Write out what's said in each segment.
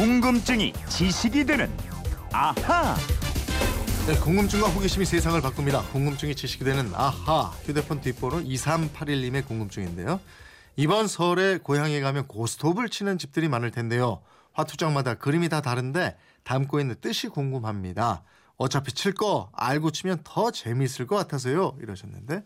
궁금증이 지식이 되는 아하. 네, 궁금증과 호기심이 세상을 바꿉니다. 궁금증이 지식이 되는 아하 휴대폰 뒷번호 2381님의 궁금증인데요. 이번 설에 고향에 가면 고스톱을 치는 집들이 많을 텐데요. 화투장마다 그림이 다 다른데 담고 있는 뜻이 궁금합니다. 어차피 칠 거 알고 치면 더 재미있을 것 같아서요. 이러셨는데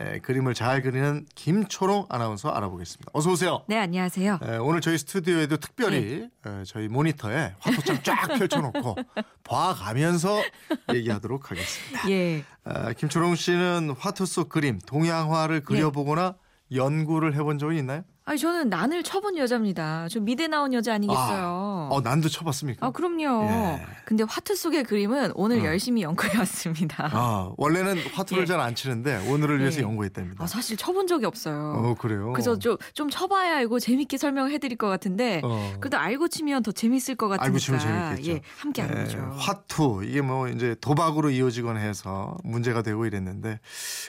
에, 그림을 잘 그리는 김초롱 아나운서 알아보겠습니다. 어서 오세요. 네, 안녕하세요. 에, 오늘 저희 스튜디오에도 특별히 에, 저희 모니터에 화투장 쫙 펼쳐놓고 봐가면서 얘기하도록 하겠습니다. 예. 에, 김초롱 씨는 화투 속 그림, 동양화를 그려보거나 연구를 해본 적이 있나요? 아니 저는 난을 쳐본 여자입니다. 저 미대 나온 여자 아니겠어요. 어, 난도 쳐봤습니까? 아, 그럼요. 예. 근데 화투 속의 그림은 오늘 어. 열심히 연구해 왔습니다. 아, 원래는 화투를 예. 잘안 치는데 오늘을 위해서 예. 연구했답니다. 아, 사실 쳐본 적이 없어요. 어, 그래요? 그래서 좀, 좀 쳐봐야 알고 재밌게 설명을 해드릴 것 같은데 어. 그래도 알고 치면 더 재밌을 것 같으니까 알고 치면 재밌겠죠. 예, 함께 예, 알아보죠. 화투 이게 뭐 이제 도박으로 이어지곤 해서 문제가 되고 이랬는데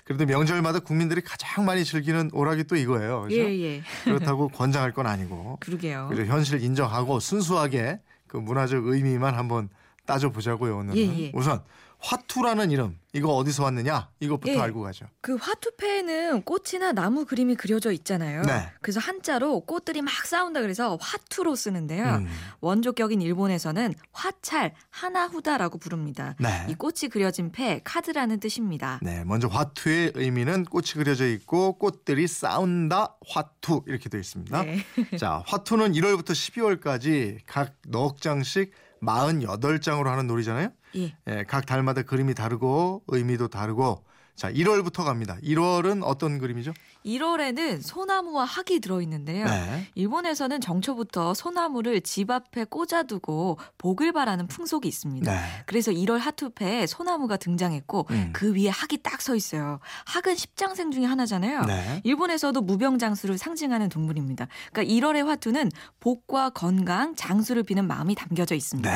그래도 명절마다 국민들이 가장 많이 즐기는 오락이 또 이거예요. 그렇죠? 예, 예. 그렇다고 권장할 건 아니고 그러게요. 현실 인정하고 순수하게 그 문화적 의미만 한번 따져 보자고요 오늘은. 예, 예. 우선 화투라는 이름 이거 어디서 왔느냐 이것부터 예. 알고 가죠. 그 화투패에는 꽃이나 나무 그림이 그려져 있잖아요. 네. 그래서 한자로 꽃들이 막 싸운다 그래서 화투로 쓰는데요. 음. 원조격인 일본에서는 화찰, 하나후다라고 부릅니다. 네. 이 꽃이 그려진 패, 카드라는 뜻입니다. 네, 먼저 화투의 의미는 꽃이 그려져 있고 꽃들이 싸운다 화투 이렇게 되어 있습니다. 네. 자, 화투는 1월부터 12월까지 각 넉 장씩 48장으로 하는 놀이잖아요. 예. 예, 각 달마다 그림이 다르고 의미도 다르고 자, 1월부터 갑니다. 1월은 어떤 그림이죠? 1월에는 소나무와 학이 들어있는데요. 네. 일본에서는 정초부터 소나무를 집 앞에 꽂아두고 복을 바라는 풍속이 있습니다. 네. 그래서 1월 하투패에 소나무가 등장했고 음. 그 위에 학이 딱 서 있어요. 학은 십장생 중에 하나잖아요. 네. 일본에서도 무병장수를 상징하는 동물입니다. 그러니까 1월의 화투는 복과 건강, 장수를 비는 마음이 담겨져 있습니다.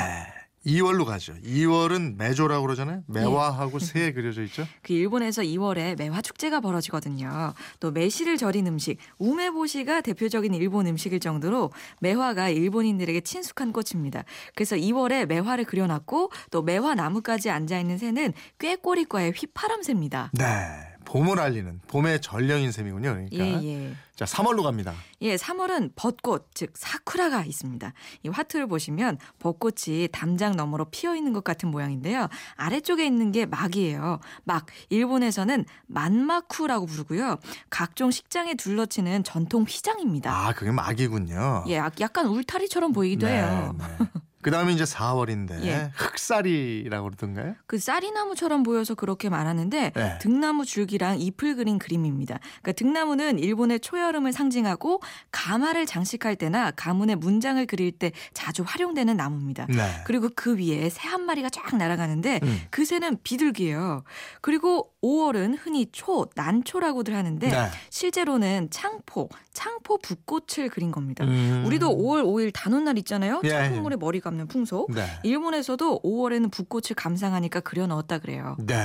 네. 2월로 가죠. 2월은 매조라고 그러잖아요. 매화하고 새 그려져 있죠. 그 일본에서 2월에 매화 축제가 벌어지거든요. 또 매실을 절인 음식 우메보시가 대표적인 일본 음식일 정도로 매화가 일본인들에게 친숙한 꽃입니다. 그래서 2월에 매화를 그려놨고 또 매화 나무까지 앉아 있는 새는 꾀꼬리과의 휘파람새입니다. 네. 봄을 알리는 봄의 전령인 셈이군요. 그러니까. 예, 예. 자, 3월로 갑니다. 예, 3월은 벚꽃, 즉 사쿠라가 있습니다. 이 화투를 보시면 벚꽃이 담장 너머로 피어 있는 것 같은 모양인데요. 아래쪽에 있는 게 막이에요. 막 일본에서는 만마쿠라고 부르고요. 각종 식장에 둘러치는 전통 휘장입니다. 아, 그게 막이군요. 예, 약- 약간 울타리처럼 보이기도 해요. 네. 그 다음에 이제 4월인데 예. 흑살이라고 그러던가요? 그 쌀이나무처럼 보여서 그렇게 말하는데 네. 등나무 줄기랑 잎을 그린 그림입니다. 그러니까 등나무는 일본의 초여름을 상징하고 가마를 장식할 때나 가문의 문장을 그릴 때 자주 활용되는 나무입니다. 네. 그리고 그 위에 새 한 마리가 쫙 날아가는데 음. 그 새는 비둘기예요. 그리고 5월은 흔히 초, 난초라고들 하는데 네. 실제로는 창포, 창포 붓꽃을 그린 겁니다. 음. 우리도 5월 5일 단오날 있잖아요. 예, 창포물에 머리 감는 풍속. 네. 일본에서도 5월에는 붓꽃을 감상하니까 그려 넣었다 그래요. 네.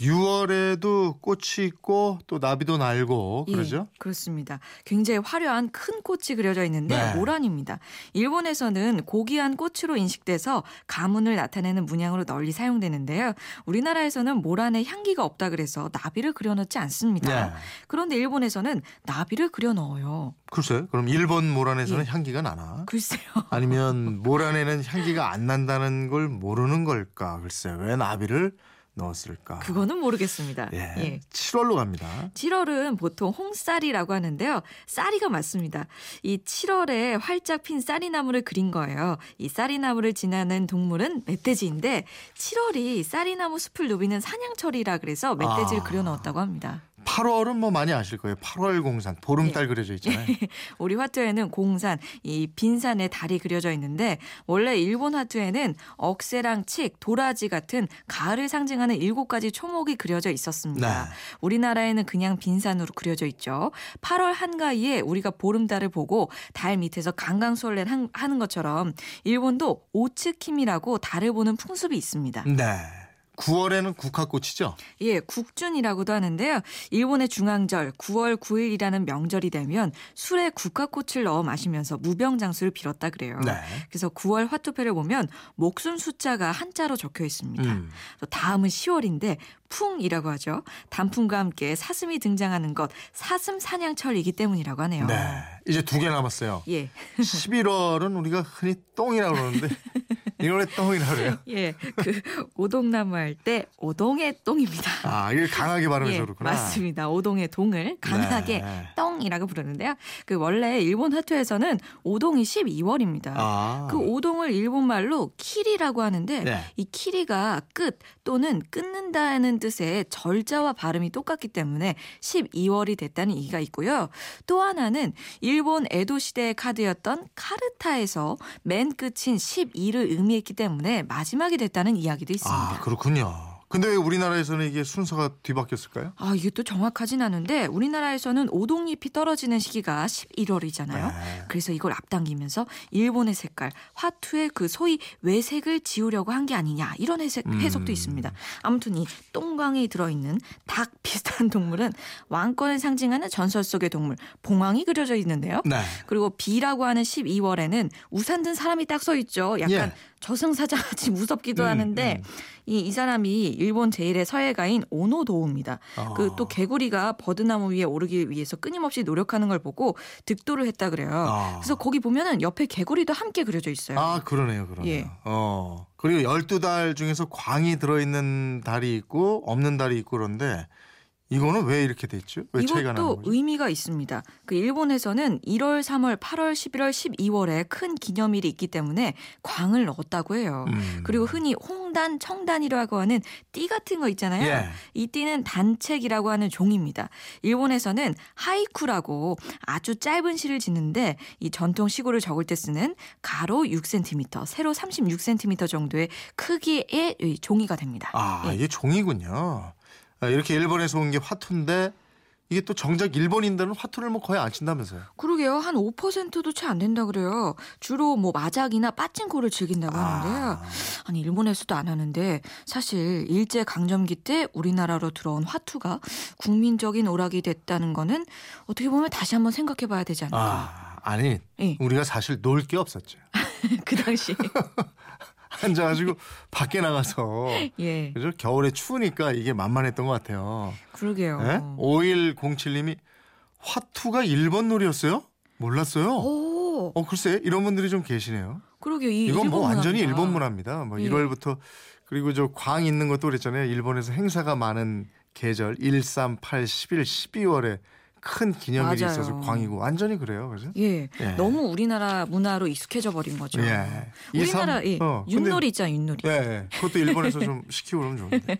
6월에도 꽃이 있고 또 나비도 날고 그러죠? 예, 그렇습니다. 굉장히 화려한 큰 꽃이 그려져 있는데 네. 모란입니다. 일본에서는 고귀한 꽃으로 인식돼서 가문을 나타내는 문양으로 널리 사용되는데요. 우리나라에서는 모란에 향기가 없다 그래서 나비를 그려 넣지 않습니다. 네. 그런데 일본에서는 나비를 그려 넣어요. 글쎄, 그럼 일본 모란에서는 예. 향기가 나나? 글쎄요. 아니면 모란에는 향기가 안 난다는 걸 모르는 걸까? 글쎄, 왜 나비를 넣었을까? 그거는 모르겠습니다. 예. 예. 7월로 갑니다. 7월은 보통 홍쌀이라고 하는데요. 쌀이가 맞습니다. 이 7월에 활짝 핀 쌀이나무를 그린 거예요. 이 쌀이나무를 지나는 동물은 멧돼지인데 7월이 쌀이나무 숲을 누비는 사냥철이라 그래서 멧돼지를 아. 그려 넣었다고 합니다. 8월은 뭐 많이 아실 거예요. 8월 공산, 보름달 예. 그려져 있잖아요. 우리 화투에는 공산, 이 빈산의 달이 그려져 있는데 원래 일본 화투에는 억새랑 칡, 도라지 같은 가을을 상징하는 일곱 가지 초목이 그려져 있었습니다. 네. 우리나라에는 그냥 빈산으로 그려져 있죠. 8월 한가위에 우리가 보름달을 보고 달 밑에서 강강수월래 하는 것처럼 일본도 오츠킴이라고 달을 보는 풍습이 있습니다. 네. 9월에는 국화꽃이죠. 예, 국준이라고도 하는데요. 일본의 중앙절 9월 9일이라는 명절이 되면 술에 국화꽃을 넣어 마시면서 무병장수를 빌었다 그래요. 네. 그래서 9월 화투표를 보면 목숨 숫자가 한자로 적혀 있습니다. 음. 또 다음은 10월인데 풍이라고 하죠. 단풍과 함께 사슴이 등장하는 것 사슴 사냥철이기 때문이라고 하네요. 네. 이제 두 개 남았어요. 예. 11월은 우리가 흔히 똥이라고 그러는데 이걸 왜 똥이라고 그래요? 예. 그 오동나무 할 때 오동의 똥입니다. 아, 이걸 강하게 발음해서 예, 그렇구나. 맞습니다. 오동의 동을 강하게 네. 똥이라고 부르는데요. 그 원래 일본 화투에서는 오동이 12월입니다. 아. 그 오동을 일본 말로 키리라고 하는데 네. 이 키리가 끝 또는 끊는다는 뜻의 절자와 발음이 똑같기 때문에 12월이 됐다는 얘기가 있고요. 또 하나는 일본 에도 시대의 카드였던 카르타에서 맨 끝인 12를 의미했기 때문에 마지막이 됐다는 이야기도 있습니다. 아, 그렇군요. 근데 왜 우리나라에서는 이게 순서가 뒤바뀌었을까요? 아, 이게 또 정확하진 않은데 우리나라에서는 오동잎이 떨어지는 시기가 11월이잖아요. 네. 그래서 이걸 앞당기면서 일본의 색깔, 화투의 그 소위 외색을 지우려고 한 게 아니냐 이런 해석, 음. 해석도 있습니다. 아무튼 이 똥광이 들어있는 닭 비슷한 동물은 왕권을 상징하는 전설 속의 동물 봉황이 그려져 있는데요. 네. 그리고 비라고 하는 12월에는 우산 든 사람이 딱 서 있죠. 약간 예. 저승사자 같이 무섭기도 음, 하는데 이, 이 사람이 일본 제1의 서예가인 오노도우입니다. 아. 그또 개구리가 버드나무 위에 오르기 위해서 끊임없이 노력하는 걸 보고 득도를 했다 그래요. 아. 그래서 거기 보면은 옆에 개구리도 함께 그려져 있어요. 아, 그러네요, 그러네요. 예. 어. 그리고 12달 중에서 광이 들어있는 달이 있고 없는 달이 있고 그런데 이거는 왜 이렇게 됐죠? 왜 이것도? 의미가 있습니다. 그 일본에서는 1월, 3월, 8월, 11월, 12월에 큰 기념일이 있기 때문에 광을 넣었다고 해요. 음. 그리고 흔히 홍단, 청단이라고 하는 띠 같은 거 있잖아요. 예. 이 띠는 단책이라고 하는 종입니다. 일본에서는 하이쿠라고 아주 짧은 시를 짓는데 이 전통 시구를 적을 때 쓰는 가로 6cm, 세로 36cm 정도의 크기의 이 종이가 됩니다. 아, 예. 이게 종이군요. 아, 이렇게 일본에서 온 게 화투인데 이게 또 정작 일본인들은 화투를 뭐 거의 안 친다면서요. 그러게요. 한 5%도 채 안 된다 그래요. 주로 뭐 마작이나 빠찡코를 즐긴다고 하는데요. 아. 아니 일본에서도 안 하는데 사실 일제 강점기 때 우리나라로 들어온 화투가 국민적인 오락이 됐다는 거는 어떻게 보면 다시 한번 생각해 봐야 되지 않을까. 아, 아니 예. 우리가 사실 놀 게 없었죠. 그 당시. 앉아가지고 밖에 나가서 예. 그죠? 겨울에 추우니까 이게 만만했던 것 같아요. 그러게요. 예? 5107님이 화투가 일본 놀이였어요? 몰랐어요. 오. 어 글쎄 이런 분들이 좀 계시네요. 그러게요. 이 이건 뭐 완전히 문화입니다. 일본 문화입니다. 뭐 예. 1월부터 그리고 저 광 있는 것도 그랬잖아요. 일본에서 행사가 많은 계절 1, 3, 8, 11, 12월에 큰 기념일이 맞아요. 있어서 광이고 완전히 그래요. 그죠? 예. 예. 너무 우리나라 문화로 익숙해져 버린 거죠. 예. 우리나라 예. 어, 윷놀이 있잖아요, 윷놀이. 예, 예. 그것도 일본에서 좀 시키고 그러면 좋은데.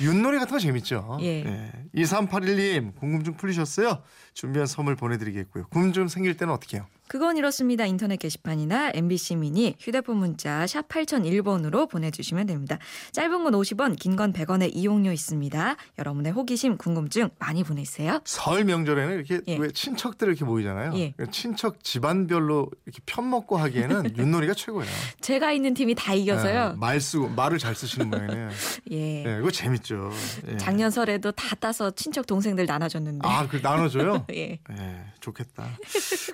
윷놀이 같은 거 재밌죠. 예. 2381님 궁금증 풀리셨어요? 준비한 선물 보내 드리겠고요. 궁금증 생길 때는 어떻게 해요? 그건 이렇습니다. 인터넷 게시판이나 MBC 미니 휴대폰 문자 샵 8001번으로 보내주시면 됩니다. 짧은 건 50원, 긴 건 100원의 이용료 있습니다. 여러분의 호기심, 궁금증 많이 보내주세요. 설 명절에는 이렇게 예. 왜 친척들 이렇게 모이잖아요. 예. 친척 집안별로 이렇게 편 먹고 하기에는 윷놀이가 최고예요. 제가 있는 팀이 다 이겨서요. 예, 말 쓰고 말을 잘 쓰시는 모양이네요. 예. 예, 이거 재밌죠. 예. 작년 설에도 다 따서 친척 동생들 나눠줬는데. 아, 그 나눠줘요? 예. 예, 좋겠다.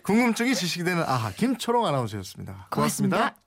궁금증이 지식이 되는 아하 김초롱 아나운서였습니다. 고맙습니다. 고맙습니다.